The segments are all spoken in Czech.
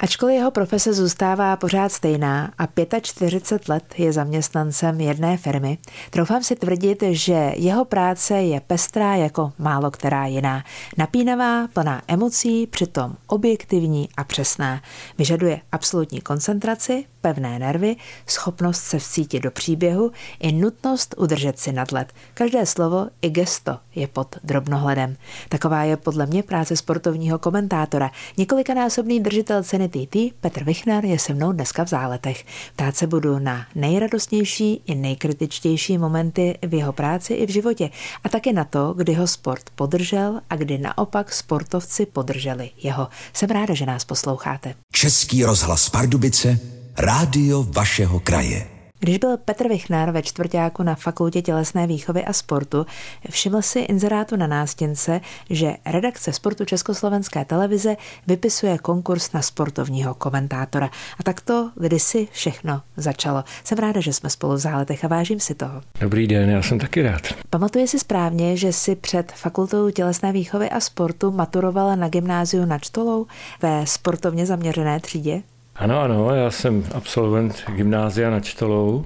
Ačkoliv jeho profese zůstává pořád stejná a 45 let je zaměstnancem jedné firmy, troufám si tvrdit, že jeho práce je pestrá jako málo která jiná. Napínavá, plná emocí, přitom objektivní a přesná. Vyžaduje absolutní koncentraci, pevné nervy, schopnost se vcítit do příběhu i nutnost udržet si nadhled. Každé slovo i gesto je pod drobnohledem. Taková je podle mě práce sportovního komentátora. Několikanásobný držitel ceny TT Petr Vichner je se mnou dneska v záletech. Ptát se budu na nejradostnější i nejkritičtější momenty v jeho práci i v životě a také na to, kdy ho sport podržel a kdy naopak sportovci podrželi jeho. Jsem ráda, že nás posloucháte. Český rozhlas Pardubice Rádio vašeho kraje. Když byl Petr Vichnar ve čtvrtáku na Fakultě tělesné výchovy a sportu, všiml si inzerátu na nástěnce, že redakce sportu Československé televize vypisuje konkurs na sportovního komentátora. A tak to kdysi všechno začalo. Jsem ráda, že jsme spolu v záletech a vážím si toho. Dobrý den, já jsem taky rád. Pamatuje si správně, že si před Fakultou tělesné výchovy a sportu maturovala na gymnáziu nad Štolou ve sportovně zaměřené třídě? Ano, ano, já jsem absolvent gymnázia nad Čtolou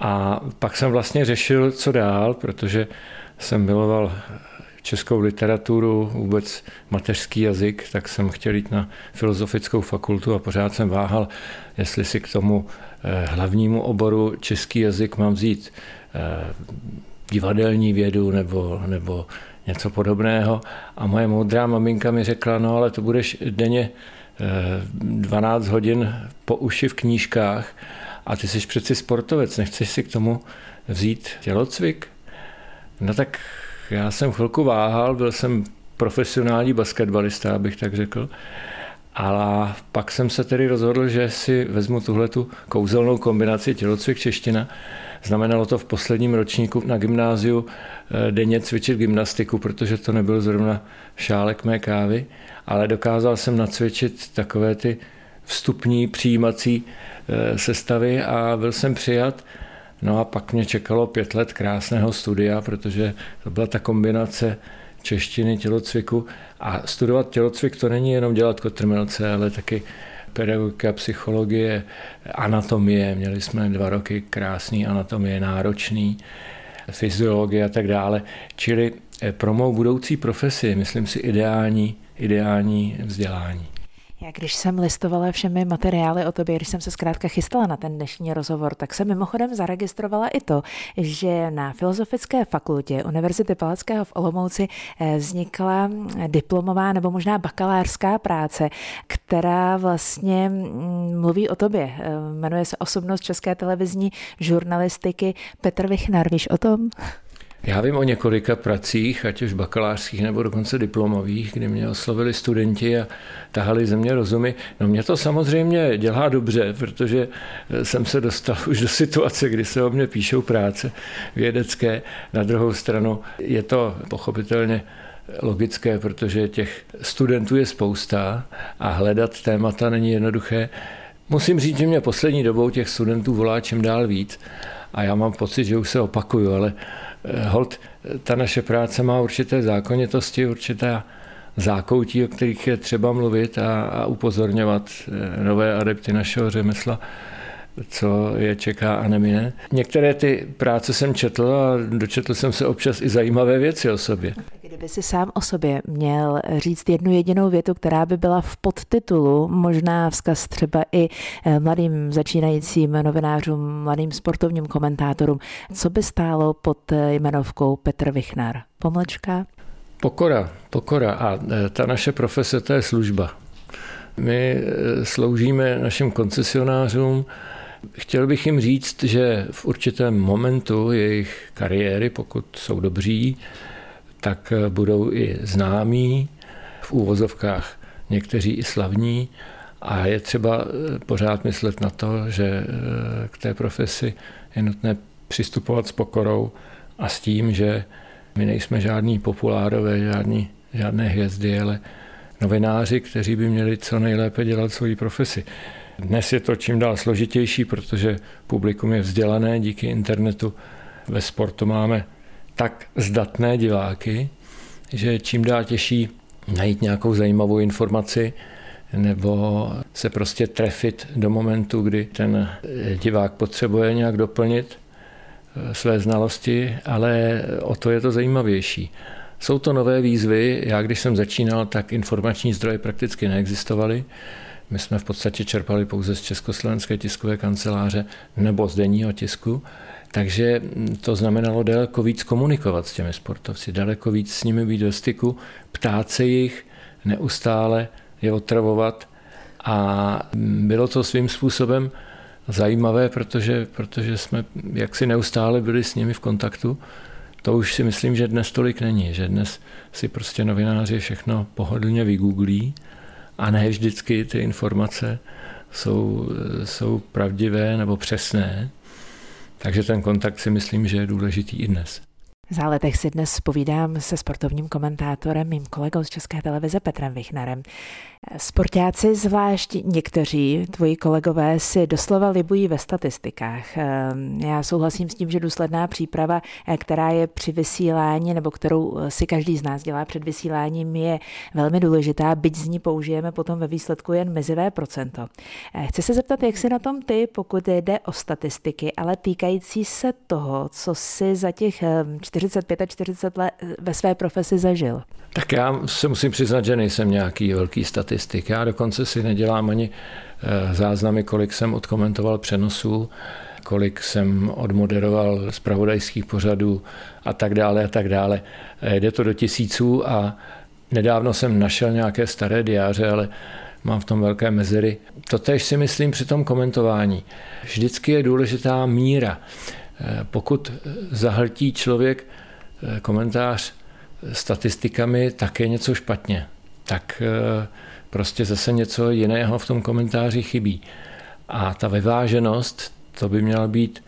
a pak jsem vlastně řešil, co dál, protože jsem miloval českou literaturu, vůbec mateřský jazyk, tak jsem chtěl jít na filozofickou fakultu a pořád jsem váhal, jestli si k tomu eh, hlavnímu oboru český jazyk mám vzít eh, divadelní vědu nebo, nebo něco podobného. A moje moudrá maminka mi řekla, no ale to budeš denně 12 hodin po uši v knížkách a ty jsi přeci sportovec, nechceš si k tomu vzít tělocvik? No tak já jsem chvilku váhal, byl jsem profesionální basketbalista, abych tak řekl. Ale pak jsem se tedy rozhodl, že si vezmu tuhle tu kouzelnou kombinaci tělocvik čeština. Znamenalo to v posledním ročníku na gymnáziu eh, denně cvičit gymnastiku, protože to nebyl zrovna šálek mé kávy ale dokázal jsem nacvičit takové ty vstupní přijímací eh, sestavy a byl jsem přijat. No a pak mě čekalo pět let krásného studia, protože to byla ta kombinace češtiny, tělocviku. A studovat tělocvik to není jenom dělat kotrmelce, ale taky pedagogika, psychologie, anatomie. Měli jsme dva roky krásný anatomie, náročný, fyziologie a tak dále. Čili eh, pro mou budoucí profesi, myslím si, ideální ideální vzdělání. Já když jsem listovala všemi materiály o tobě, když jsem se zkrátka chystala na ten dnešní rozhovor, tak jsem mimochodem zaregistrovala i to, že na Filozofické fakultě Univerzity Palackého v Olomouci eh, vznikla diplomová nebo možná bakalářská práce, která vlastně mm, mluví o tobě. Eh, jmenuje se Osobnost české televizní žurnalistiky Petr Vichnar. Víš o tom? Já vím o několika pracích, ať už bakalářských nebo dokonce diplomových, kdy mě oslovili studenti a tahali ze mě rozumy. No mě to samozřejmě dělá dobře, protože jsem se dostal už do situace, kdy se o mě píšou práce vědecké. Na druhou stranu je to pochopitelně logické, protože těch studentů je spousta a hledat témata není jednoduché. Musím říct, že mě poslední dobou těch studentů volá čím dál víc a já mám pocit, že už se opakuju, ale Eh, hold, ta naše práce má určité zákonitosti, určité zákoutí, o kterých je třeba mluvit a, a upozorňovat eh, nové adepty našeho řemesla, co je čeká a nemine. Některé ty práce jsem četl a dočetl jsem se občas i zajímavé věci o sobě. Kdyby si sám o sobě měl říct jednu jedinou větu, která by byla v podtitulu, možná vzkaz třeba i eh, mladým začínajícím novinářům, mladým sportovním komentátorům, co by stálo pod eh, jmenovkou Petr Vichnar? Pomlčka? Pokora, pokora a eh, ta naše profese, to je služba. My sloužíme našim koncesionářům, Chtěl bych jim říct, že v určitém momentu jejich kariéry, pokud jsou dobří, tak budou i známí, v úvozovkách někteří i slavní a je třeba eh, pořád myslet na to, že eh, k té profesi je nutné přistupovat s pokorou a s tím, že my nejsme žádní populárové, žádní, žádné hvězdy, ale novináři, kteří by měli co nejlépe dělat svoji profesi. Dnes je to čím dál složitější, protože publikum je vzdělané díky internetu. Ve sportu máme tak zdatné diváky, že čím dál těžší najít nějakou zajímavou informaci nebo se prostě trefit do momentu, kdy ten divák potřebuje nějak doplnit eh, své znalosti, ale o to je to zajímavější. Jsou to nové výzvy. Já když jsem začínal, tak informační zdroje prakticky neexistovaly. My jsme v podstatě čerpali pouze z Československé tiskové kanceláře nebo z denního tisku. Takže to znamenalo daleko víc komunikovat s těmi sportovci, daleko víc s nimi být ve styku, ptát se jich, neustále je otravovat. A bylo to svým způsobem zajímavé, protože, protože jsme jaksi neustále byli s nimi v kontaktu. To už si myslím, že dnes tolik není, že dnes si prostě novináři všechno pohodlně vygooglí a ne vždycky ty informace jsou, jsou pravdivé nebo přesné. Takže ten kontakt si myslím, že je důležitý i dnes. Záletech si dnes povídám se sportovním komentátorem, mým kolegou z České televize Petrem Vichnarem. Sportáci, zvlášť někteří tvoji kolegové, si doslova libují ve statistikách. Ehm, já souhlasím s tím, že důsledná příprava, eh, která je při vysílání, nebo kterou eh, si každý z nás dělá před vysíláním, je velmi důležitá, byť z ní použijeme potom ve výsledku jen mezivé procento. Eh, chci se zeptat, jak si na tom ty, pokud jde o statistiky, ale týkající se toho, co si za těch 45 a 40 let ve své profesi zažil. Tak já se musím přiznat, že nejsem nějaký velký statistik. Já dokonce si nedělám ani eh, záznamy, kolik jsem odkomentoval přenosů, kolik jsem odmoderoval zpravodajských pořadů a tak dále a tak dále. Eh, jde to do tisíců a nedávno jsem našel nějaké staré diáře, ale mám v tom velké mezery. To tež si myslím při tom komentování. Vždycky je důležitá míra. Eh, pokud zahltí člověk komentář statistikami také něco špatně, tak eh, prostě zase něco jiného v tom komentáři chybí. A ta vyváženost, to by měla být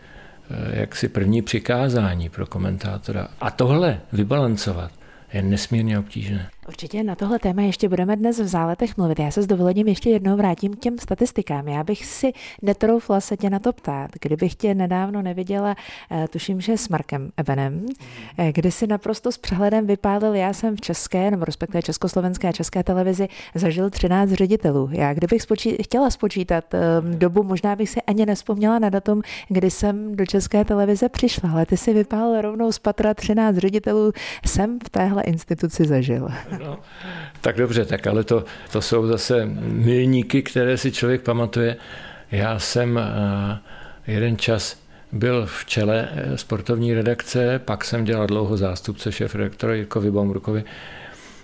eh, jaksi první přikázání pro komentátora. A tohle vybalancovat je nesmírně obtížné. Určitě na tohle téma ještě budeme dnes v záletech mluvit. Já se s dovolením ještě jednou vrátím k těm statistikám. Já bych si netroufla se tě na to ptát, kdybych tě nedávno neviděla, eh, tuším, že s Markem Ebenem, eh, kdy si naprosto s přehledem vypálil, já jsem v české, nebo respektive československé a české televizi zažil 13 ředitelů. Já kdybych spočí, chtěla spočítat um, dobu, možná bych si ani nespomněla na datum, kdy jsem do české televize přišla, ale ty si vypálil rovnou z patra 13 ředitelů, jsem v téhle instituci zažil. No, tak dobře, tak ale to, to jsou zase milníky, které si člověk pamatuje. Já jsem uh, jeden čas byl v čele eh, sportovní redakce, pak jsem dělal dlouho zástupce šéf redaktora Jirkovi Baumrukovi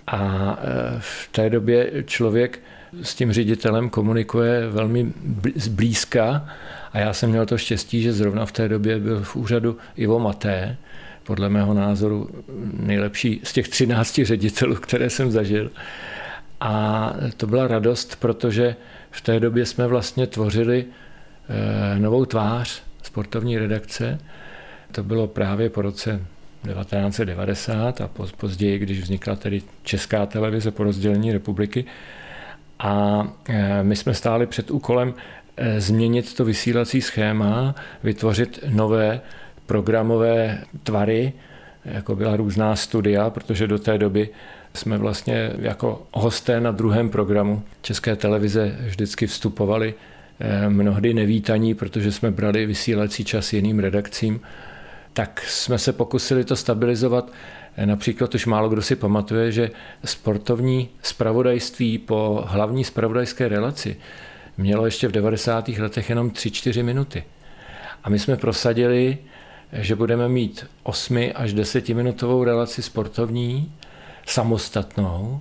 a eh, v té době člověk s tím ředitelem komunikuje velmi zblízka. A já jsem měl to štěstí, že zrovna v té době byl v úřadu Ivo Maté, podle mého názoru nejlepší z těch 13 ředitelů, které jsem zažil. A to byla radost, protože v té době jsme vlastně tvořili eh, novou tvář sportovní redakce. To bylo právě po roce 1990 a později, když vznikla tedy Česká televize po rozdělení republiky. A eh, my jsme stáli před úkolem eh, změnit to vysílací schéma, vytvořit nové programové tvary, jako byla různá studia, protože do té doby jsme vlastně jako hosté na druhém programu České televize vždycky vstupovali eh, mnohdy nevítaní, protože jsme brali vysílací čas jiným redakcím, tak jsme se pokusili to stabilizovat. Eh, například už málo kdo si pamatuje, že sportovní spravodajství po hlavní spravodajské relaci mělo ještě v 90. letech jenom 3-4 minuty. A my jsme prosadili že budeme mít 8 až 10 minutovou relaci sportovní, samostatnou,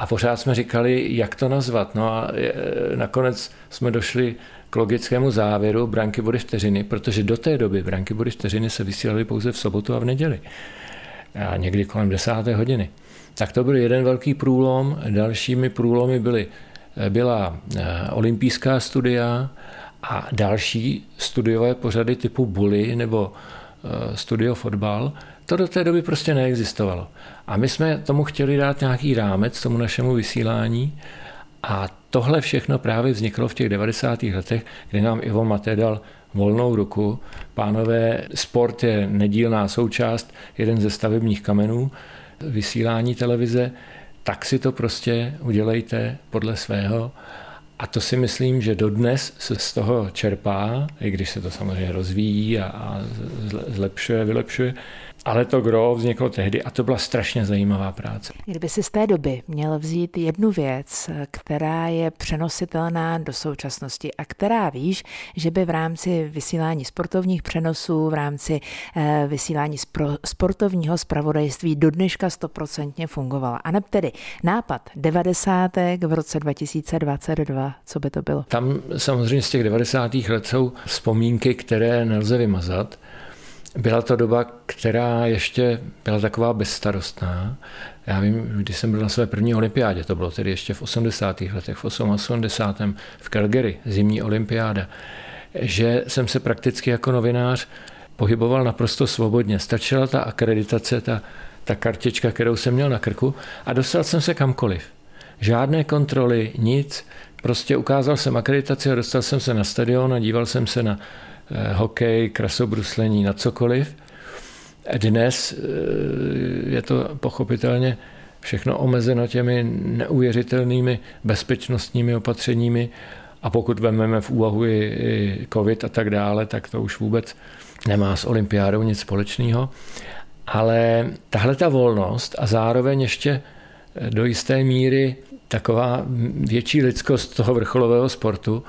a pořád jsme říkali, jak to nazvat. No a e, nakonec jsme došli k logickému závěru branky body vteřiny, protože do té doby branky body vteřiny se vysílaly pouze v sobotu a v neděli. A někdy kolem desáté hodiny. Tak to byl jeden velký průlom. Dalšími průlomy byly, e, byla e, olympijská studia a další studiové pořady typu Bully nebo eh, Studio Fotbal, to do té doby prostě neexistovalo. A my jsme tomu chtěli dát nějaký rámec, tomu našemu vysílání a tohle všechno právě vzniklo v těch 90. letech, kdy nám Ivo Maté dal volnou ruku. Pánové, sport je nedílná součást, jeden ze stavebních kamenů vysílání televize, tak si to prostě udělejte podle svého. A to si myslím, že dodnes se z toho čerpá, i když se to samozřejmě rozvíjí a, a zlepšuje, vylepšuje, ale to gro vzniklo tehdy a to byla strašně zajímavá práce. Kdyby si z té doby měl vzít jednu věc, která je přenositelná do současnosti a která víš, že by v rámci vysílání sportovních přenosů, v rámci eh, vysílání sportovního zpravodajství do dneška stoprocentně fungovala. A ne tedy nápad 90. v roce 2022, co by to bylo? Tam samozřejmě z těch 90. let jsou vzpomínky, které nelze vymazat. Byla to doba, která ještě byla taková bezstarostná. Já vím, když jsem byl na své první olympiádě, to bylo tedy ještě v 80. letech, v 88. v Calgary, zimní olympiáda, že jsem se prakticky jako novinář pohyboval naprosto svobodně. Stačila ta akreditace, ta, ta kartička, kterou jsem měl na krku a dostal jsem se kamkoliv. Žádné kontroly, nic. Prostě ukázal jsem akreditaci a dostal jsem se na stadion a díval jsem se na hokej, krasobruslení, na cokoliv. Dnes eh, je to pochopitelně všechno omezeno těmi neuvěřitelnými bezpečnostními opatřeními a pokud vezmeme v úvahu i covid a tak dále, tak to už vůbec nemá s olympiádou nic společného. Ale tahle ta volnost a zároveň ještě do jisté míry taková větší lidskost toho vrcholového sportu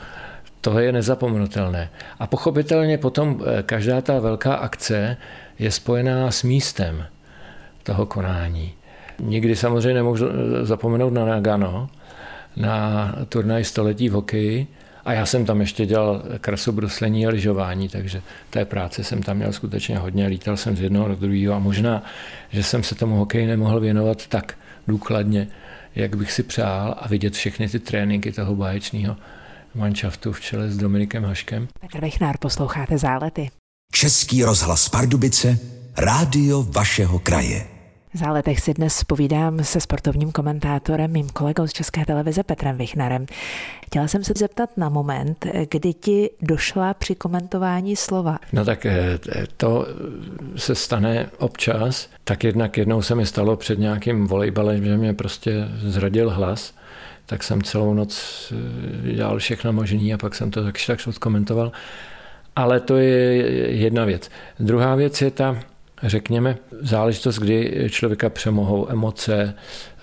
to je nezapomenutelné. A pochopitelně potom eh, každá ta velká akce je spojená s místem toho konání. Nikdy samozřejmě nemůžu eh, zapomenout na Nagano, na turnaj století v hokeji, a já jsem tam ještě dělal krasobruslení a lyžování, takže té práce jsem tam měl skutečně hodně. Lítal jsem z jednoho do druhého a možná, že jsem se tomu hokeji nemohl věnovat tak důkladně, jak bych si přál a vidět všechny ty tréninky toho báječného manšaftu v čele s Dominikem Haškem. Petr Vichnár, posloucháte Zálety. Český rozhlas Pardubice, rádio vašeho kraje. V záletech si dnes povídám se sportovním komentátorem, mým kolegou z České televize Petrem Vichnarem. Chtěla jsem se zeptat na moment, kdy ti došla při komentování slova. No tak eh, to se stane občas. Tak jednak jednou se mi stalo před nějakým volejbalem, že mě prostě zradil hlas tak jsem celou noc eh, dělal všechno možné a pak jsem to taky tak odkomentoval. Ale to je jedna věc. Druhá věc je ta, řekněme, záležitost, kdy člověka přemohou emoce,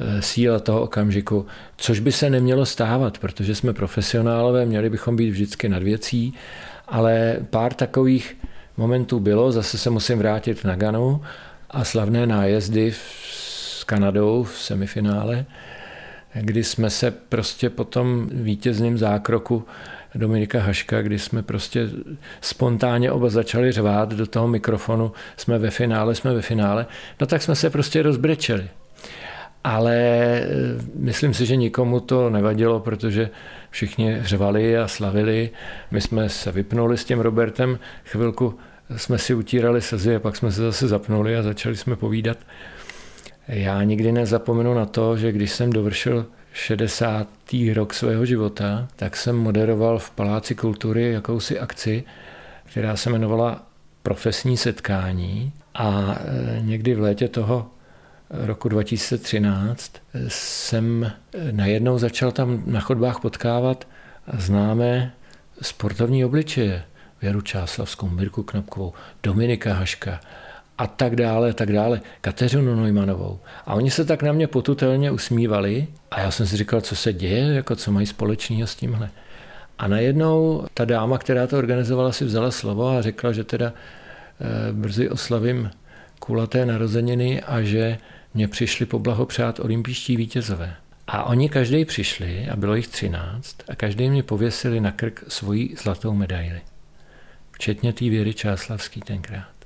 eh, síla toho okamžiku, což by se nemělo stávat, protože jsme profesionálové, měli bychom být vždycky nad věcí, ale pár takových momentů bylo, zase se musím vrátit na Ganu a slavné nájezdy s Kanadou v semifinále, kdy jsme se prostě po tom vítězném zákroku Dominika Haška, kdy jsme prostě spontánně oba začali řvát do toho mikrofonu, jsme ve finále, jsme ve finále, no tak jsme se prostě rozbrečeli. Ale eh, myslím si, že nikomu to nevadilo, protože všichni řvali a slavili. My jsme se vypnuli s tím Robertem, chvilku jsme si utírali slzy a pak jsme se zase zapnuli a začali jsme povídat. Já nikdy nezapomenu na to, že když jsem dovršil 60. rok svého života, tak jsem moderoval v Paláci kultury jakousi akci, která se jmenovala Profesní setkání a e, někdy v létě toho roku 2013 jsem najednou začal tam na chodbách potkávat známé sportovní obličeje. Věru Čáslavskou, Mirku Knapkovou, Dominika Haška, a tak dále, tak dále, Kateřinu Neumannovou. A oni se tak na mě potutelně usmívali a já jsem si říkal, co se děje, jako co mají společného s tímhle. A najednou ta dáma, která to organizovala, si vzala slovo a řekla, že teda e, brzy oslavím kulaté narozeniny a že mě přišli poblahopřát olympijští vítězové. A oni každý přišli, a bylo jich třináct, a každý mě pověsili na krk svoji zlatou medaili. Včetně té Věry Čáslavský tenkrát.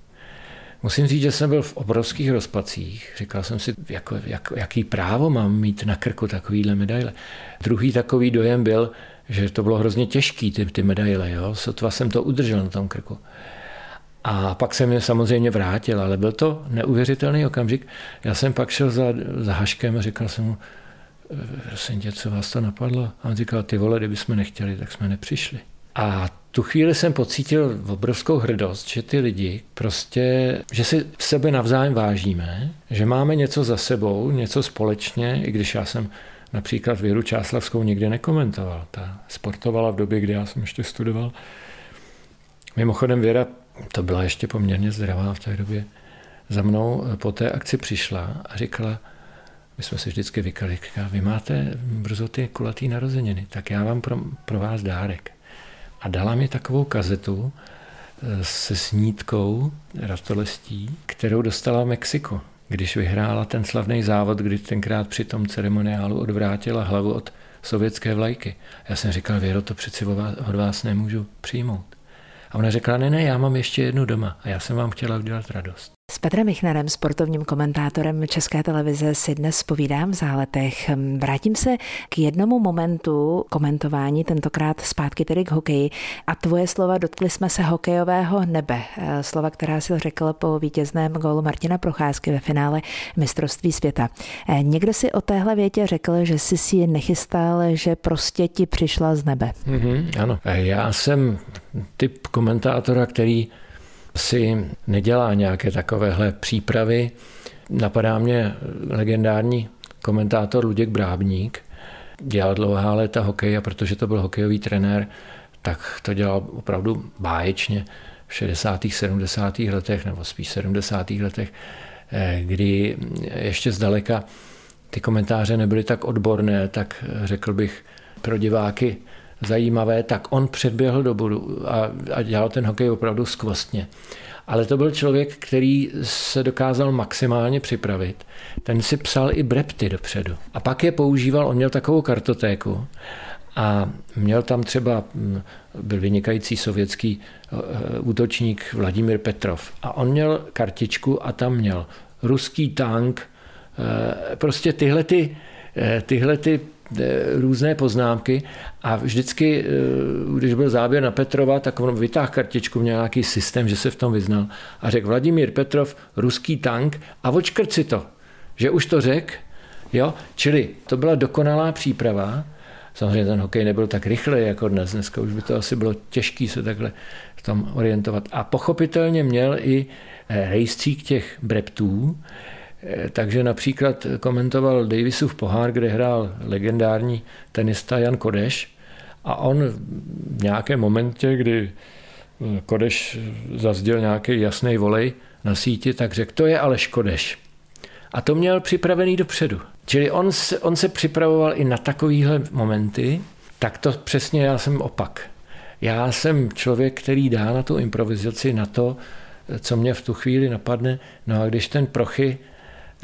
Musím říct, že jsem byl v obrovských rozpacích. Říkal jsem si, jako, jak, jaký právo mám mít na krku takovýhle medaile. Druhý takový dojem byl, že to bylo hrozně těžký, ty, ty medaile. Jo? Sotva jsem to udržel na tom krku. A pak jsem je samozřejmě vrátil, ale byl to neuvěřitelný okamžik. Já jsem pak šel za, za Haškem a říkal jsem mu, prosím tě, co vás to napadlo? A on říkal, ty vole, kdyby jsme nechtěli, tak jsme nepřišli. A tu chvíli jsem pocítil obrovskou hrdost, že ty lidi prostě, že si sebe navzájem vážíme, že máme něco za sebou, něco společně, i když já jsem například Věru Čáslavskou nikdy nekomentoval. Ta sportovala v době, kdy já jsem ještě studoval. Mimochodem Věra, to byla ještě poměrně zdravá v té době, za mnou po té akci přišla a říkala, my jsme se vždycky vykali, vy máte brzo ty kulatý narozeniny, tak já vám pro, pro vás dárek. A dala mi takovou kazetu eh, se snídkou ratolestí, kterou dostala v Mexiku, když vyhrála ten slavný závod, kdy tenkrát při tom ceremoniálu odvrátila hlavu od sovětské vlajky. Já jsem říkal, Věro, to přeci od vás nemůžu přijmout. A ona řekla, ne, ne, já mám ještě jednu doma a já jsem vám chtěla udělat radost. S Petrem Michnerem, sportovním komentátorem České televize, si dnes povídám v záletech. Vrátím se k jednomu momentu komentování, tentokrát zpátky tedy k hokeji. A tvoje slova dotkli jsme se hokejového nebe. Slova, která si řekl po vítězném gólu Martina Procházky ve finále mistrovství světa. Někdo si o téhle větě řekl, že jsi si ji nechystal, že prostě ti přišla z nebe. Mm-hmm, ano. Já jsem typ komentátora, který si nedělá nějaké takovéhle přípravy. Napadá mě legendární komentátor Luděk Brábník, dělal dlouhá léta hokej a protože to byl hokejový trenér, tak to dělal opravdu báječně v 60. 70. letech, nebo spíš 70. letech, eh, kdy ještě zdaleka ty komentáře nebyly tak odborné, tak řekl bych pro diváky zajímavé, tak on předběhl do bodu a, a dělal ten hokej opravdu skvostně. Ale to byl člověk, který se dokázal maximálně připravit. Ten si psal i brepty dopředu. A pak je používal, on měl takovou kartotéku a měl tam třeba, mm, byl vynikající sovětský eh, útočník Vladimír Petrov. A on měl kartičku a tam měl ruský tank, eh, prostě tyhle ty, eh, tyhle ty Eh, různé poznámky a vždycky, eh, když byl záběr na Petrova, tak on vytáhl kartičku, měl nějaký systém, že se v tom vyznal a řekl Vladimír Petrov, ruský tank a očkrt si to, že už to řekl, jo, čili to byla dokonalá příprava, Samozřejmě ten hokej nebyl tak rychlý jako dnes. Dneska už by to asi bylo těžké se takhle v tom orientovat. A pochopitelně měl i eh, rejstřík těch breptů, takže například komentoval Davisův pohár, kde hrál legendární tenista Jan Kodeš a on v nějakém momentě, kdy eh, Kodeš zazděl nějaký jasný volej na síti, tak řekl, to je ale Kodeš. A to měl připravený dopředu. Čili on se, on se připravoval i na takovéhle momenty, tak to přesně já jsem opak. Já jsem člověk, který dá na tu improvizaci, na to, co mě v tu chvíli napadne. No a když ten Prochy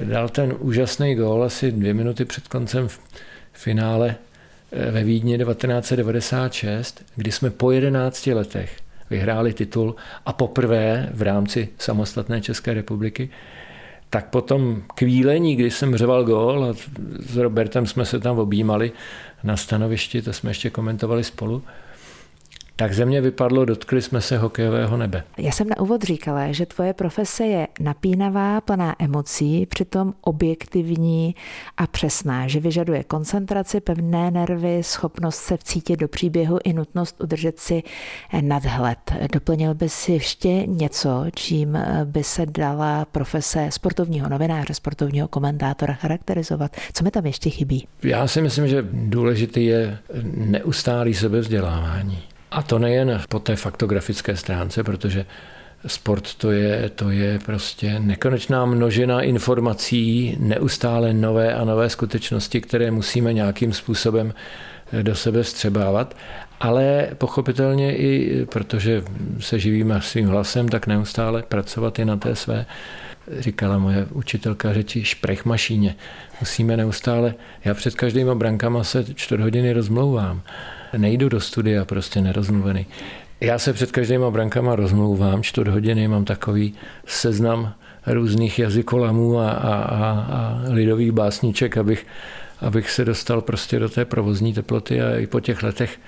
dal ten úžasný gól asi dvě minuty před koncem v finále eh, ve Vídni 1996, kdy jsme po 11 letech vyhráli titul a poprvé v rámci samostatné České republiky, tak potom kvílení, kdy jsem řeval gól a s Robertem jsme se tam objímali na stanovišti, to jsme ještě komentovali spolu, tak ze mě vypadlo, dotkli jsme se hokejového nebe. Já jsem na úvod říkala, že tvoje profese je napínavá, plná emocí, přitom objektivní a přesná, že vyžaduje koncentraci, pevné nervy, schopnost se vcítit do příběhu i nutnost udržet si nadhled. Doplnil by si ještě něco, čím by se dala profese sportovního novináře, sportovního komentátora charakterizovat? Co mi tam ještě chybí? Já si myslím, že důležitý je neustálý sebevzdělávání. A to nejen po té faktografické stránce, protože sport to je, to je prostě nekonečná množina informací, neustále nové a nové skutečnosti, které musíme nějakým způsobem do sebe vstřebávat, ale pochopitelně i protože se živíme svým hlasem, tak neustále pracovat i na té své, říkala moje učitelka řeči, šprechmašíně. Musíme neustále, já před každýma brankama se čtvrt hodiny rozmlouvám nejdu do studia prostě nerozmluvený. Já se před každýma brankama rozmlouvám, čtvrt hodiny mám takový seznam různých jazykolamů a, a, a, a lidových básniček, abych, abych se dostal prostě do té provozní teploty a i po těch letech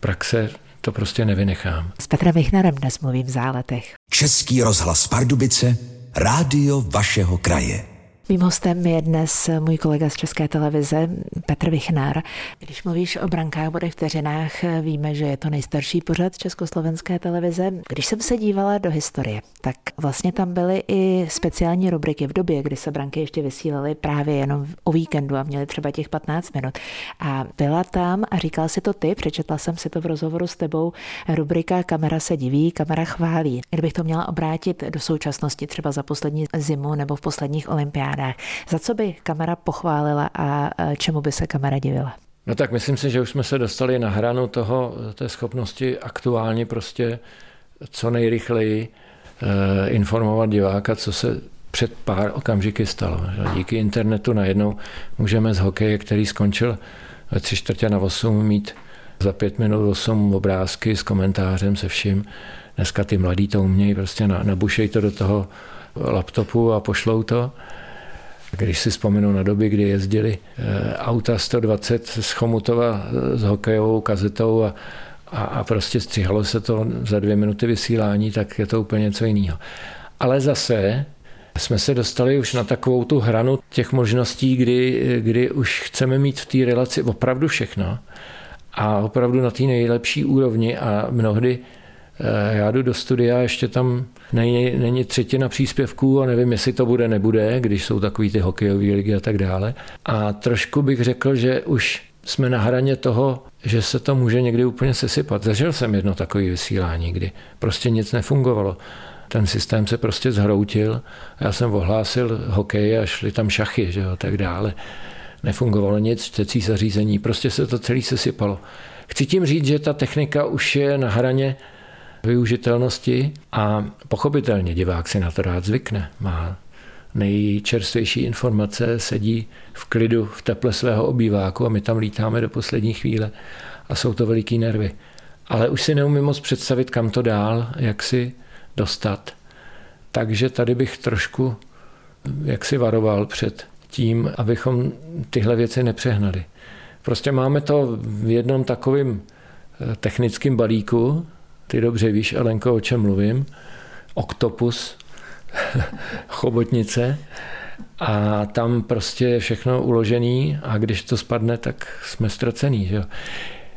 praxe to prostě nevynechám. S Petrem Vichnarem dnes mluvím v záletech. Český rozhlas Pardubice, rádio vašeho kraje. Mým hostem je dnes můj kolega z České televize Petr Vichnár. Když mluvíš o brankách, bodech, vteřinách, víme, že je to nejstarší pořad Československé televize. Když jsem se dívala do historie, tak vlastně tam byly i speciální rubriky v době, kdy se branky ještě vysílaly právě jenom o víkendu a měly třeba těch 15 minut. A byla tam, a říkal si to ty, přečetla jsem si to v rozhovoru s tebou, rubrika Kamera se diví, kamera chválí. Kdybych to měla obrátit do současnosti, třeba za poslední zimu nebo v posledních olympiádách, olympiádách. Za co by kamera pochválila a čemu by se kamera divila? No tak myslím si, že už jsme se dostali na hranu toho, té schopnosti aktuálně prostě co nejrychleji eh, informovat diváka, co se před pár okamžiky stalo. Díky internetu najednou můžeme z hokeje, který skončil ve tři čtvrtě na 8, mít za pět minut 8 obrázky s komentářem, se vším. Dneska ty mladí to umějí, prostě nabušej to do toho laptopu a pošlou to. Když si vzpomenu na doby, kdy jezdili eh, auta 120 z Chomutova s hokejovou kazetou a, a, a prostě střihalo se to za dvě minuty vysílání, tak je to úplně něco jiného. Ale zase jsme se dostali už na takovou tu hranu těch možností, kdy, kdy už chceme mít v té relaci opravdu všechno a opravdu na té nejlepší úrovni a mnohdy Eh, já jdu do studia, ještě tam není, není třetina příspěvků a nevím, jestli to bude, nebude, když jsou takový ty hokejové ligy a tak dále. A trošku bych řekl, že už jsme na hraně toho, že se to může někdy úplně sesypat. Zažil jsem jedno takové vysílání, kdy prostě nic nefungovalo. Ten systém se prostě zhroutil. Já jsem ohlásil hokej a šli tam šachy, že jo, tak dále. Nefungovalo nic, čtecí zařízení, prostě se to celý sesypalo. Chci tím říct, že ta technika už je na hraně využitelnosti a pochopitelně divák si na to rád zvykne. Má nejčerstvější informace, sedí v klidu v teple svého obýváku a my tam lítáme do poslední chvíle a jsou to veliký nervy. Ale už si neumím moc představit, kam to dál, jak si dostat. Takže tady bych trošku jak si varoval před tím, abychom tyhle věci nepřehnali. Prostě máme to v jednom takovém eh, technickém balíku, ty dobře víš, Alenko, o čem mluvím. Oktopus, chobotnice a tam prostě je všechno uložený a když to spadne, tak jsme ztracený. Že?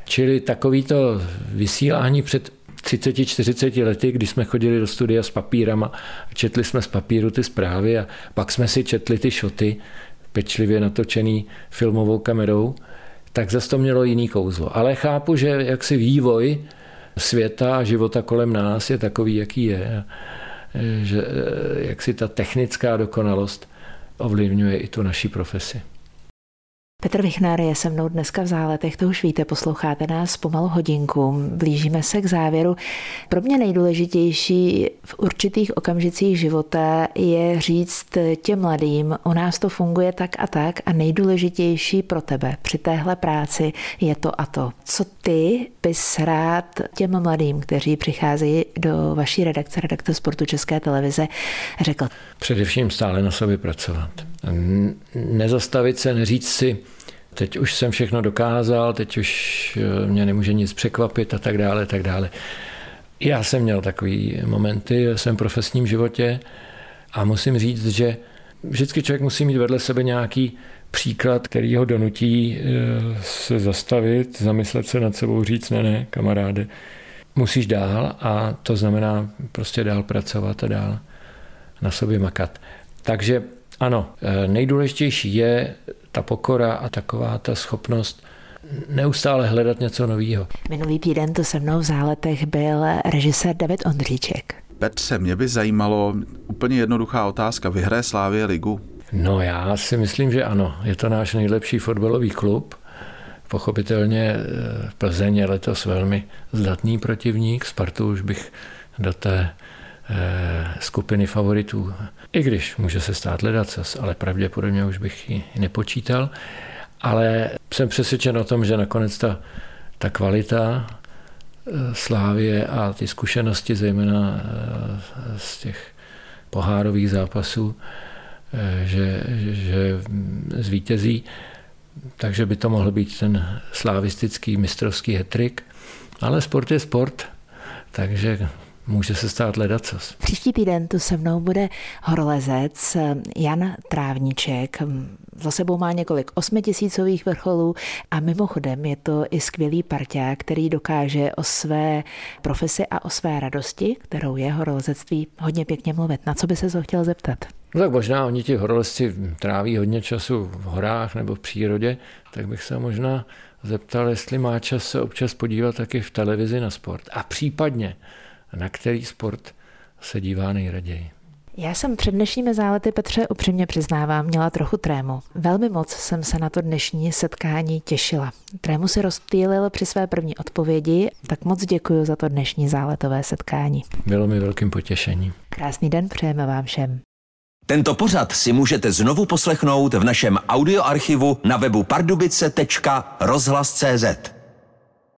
Čili takovýto vysílání před 30-40 lety, kdy jsme chodili do studia s papírama četli jsme z papíru ty zprávy a pak jsme si četli ty šoty, pečlivě natočený filmovou kamerou, tak zase to mělo jiný kouzlo. Ale chápu, že jaksi vývoj světa a života kolem nás je takový, jaký je. Že jak si ta technická dokonalost ovlivňuje i tu naší profesi. Petr Vichnár je se mnou dneska v záletech, to už víte, posloucháte nás pomalu hodinku, blížíme se k závěru. Pro mě nejdůležitější v určitých okamžicích života je říct těm mladým, u nás to funguje tak a tak a nejdůležitější pro tebe při téhle práci je to a to. Co ty bys rád těm mladým, kteří přicházejí do vaší redakce, redakce sportu České televize, řekl? Především stále na sobě pracovat. Nezastavit se, neříct si, teď už jsem všechno dokázal, teď už eh, mě nemůže nic překvapit a tak dále, tak dále. Já jsem měl takový momenty v svém profesním životě a musím říct, že vždycky člověk musí mít vedle sebe nějaký příklad, který ho donutí eh, se zastavit, zamyslet se nad sebou, říct ne, ne, kamaráde, musíš dál a to znamená prostě dál pracovat a dál na sobě makat. Takže ano, eh, nejdůležitější je ta pokora a taková ta schopnost neustále hledat něco nového. Minulý týden to se mnou v záletech byl režisér David Ondříček. Petře, mě by zajímalo úplně jednoduchá otázka. Vyhraje Slávě ligu? No já si myslím, že ano. Je to náš nejlepší fotbalový klub. Pochopitelně eh, Plzeň je letos velmi zdatný protivník. Spartu už bych do té skupiny favoritů i když může se stát ledacas, ale pravděpodobně už bych ji nepočítal. Ale jsem přesvědčen o tom, že nakonec ta, ta kvalita eh, Slávě a ty zkušenosti, zejména eh, z těch pohárových zápasů, eh, že, že zvítězí. Takže by to mohl být ten slavistický mistrovský hetrik. Ale sport je sport, takže může se stát ledacos. Příští týden tu se mnou bude horolezec Jan Trávníček. Za sebou má několik osmitisícových vrcholů a mimochodem je to i skvělý parťák, který dokáže o své profesi a o své radosti, kterou je horolezectví, hodně pěkně mluvit. Na co by se ho chtěl zeptat? No tak možná oni ti horolezci tráví hodně času v horách nebo v přírodě, tak bych se možná zeptal, jestli má čas se občas podívat taky v televizi na sport a případně na který sport se dívá nejraději. Já jsem před dnešními zálety, Petře, upřímně přiznávám, měla trochu trému. Velmi moc jsem se na to dnešní setkání těšila. Trému si rozptýlil při své první odpovědi, tak moc děkuji za to dnešní záletové setkání. Bylo mi velkým potěšením. Krásný den přejeme vám všem. Tento pořad si můžete znovu poslechnout v našem audioarchivu na webu pardubice.rozhlas.cz.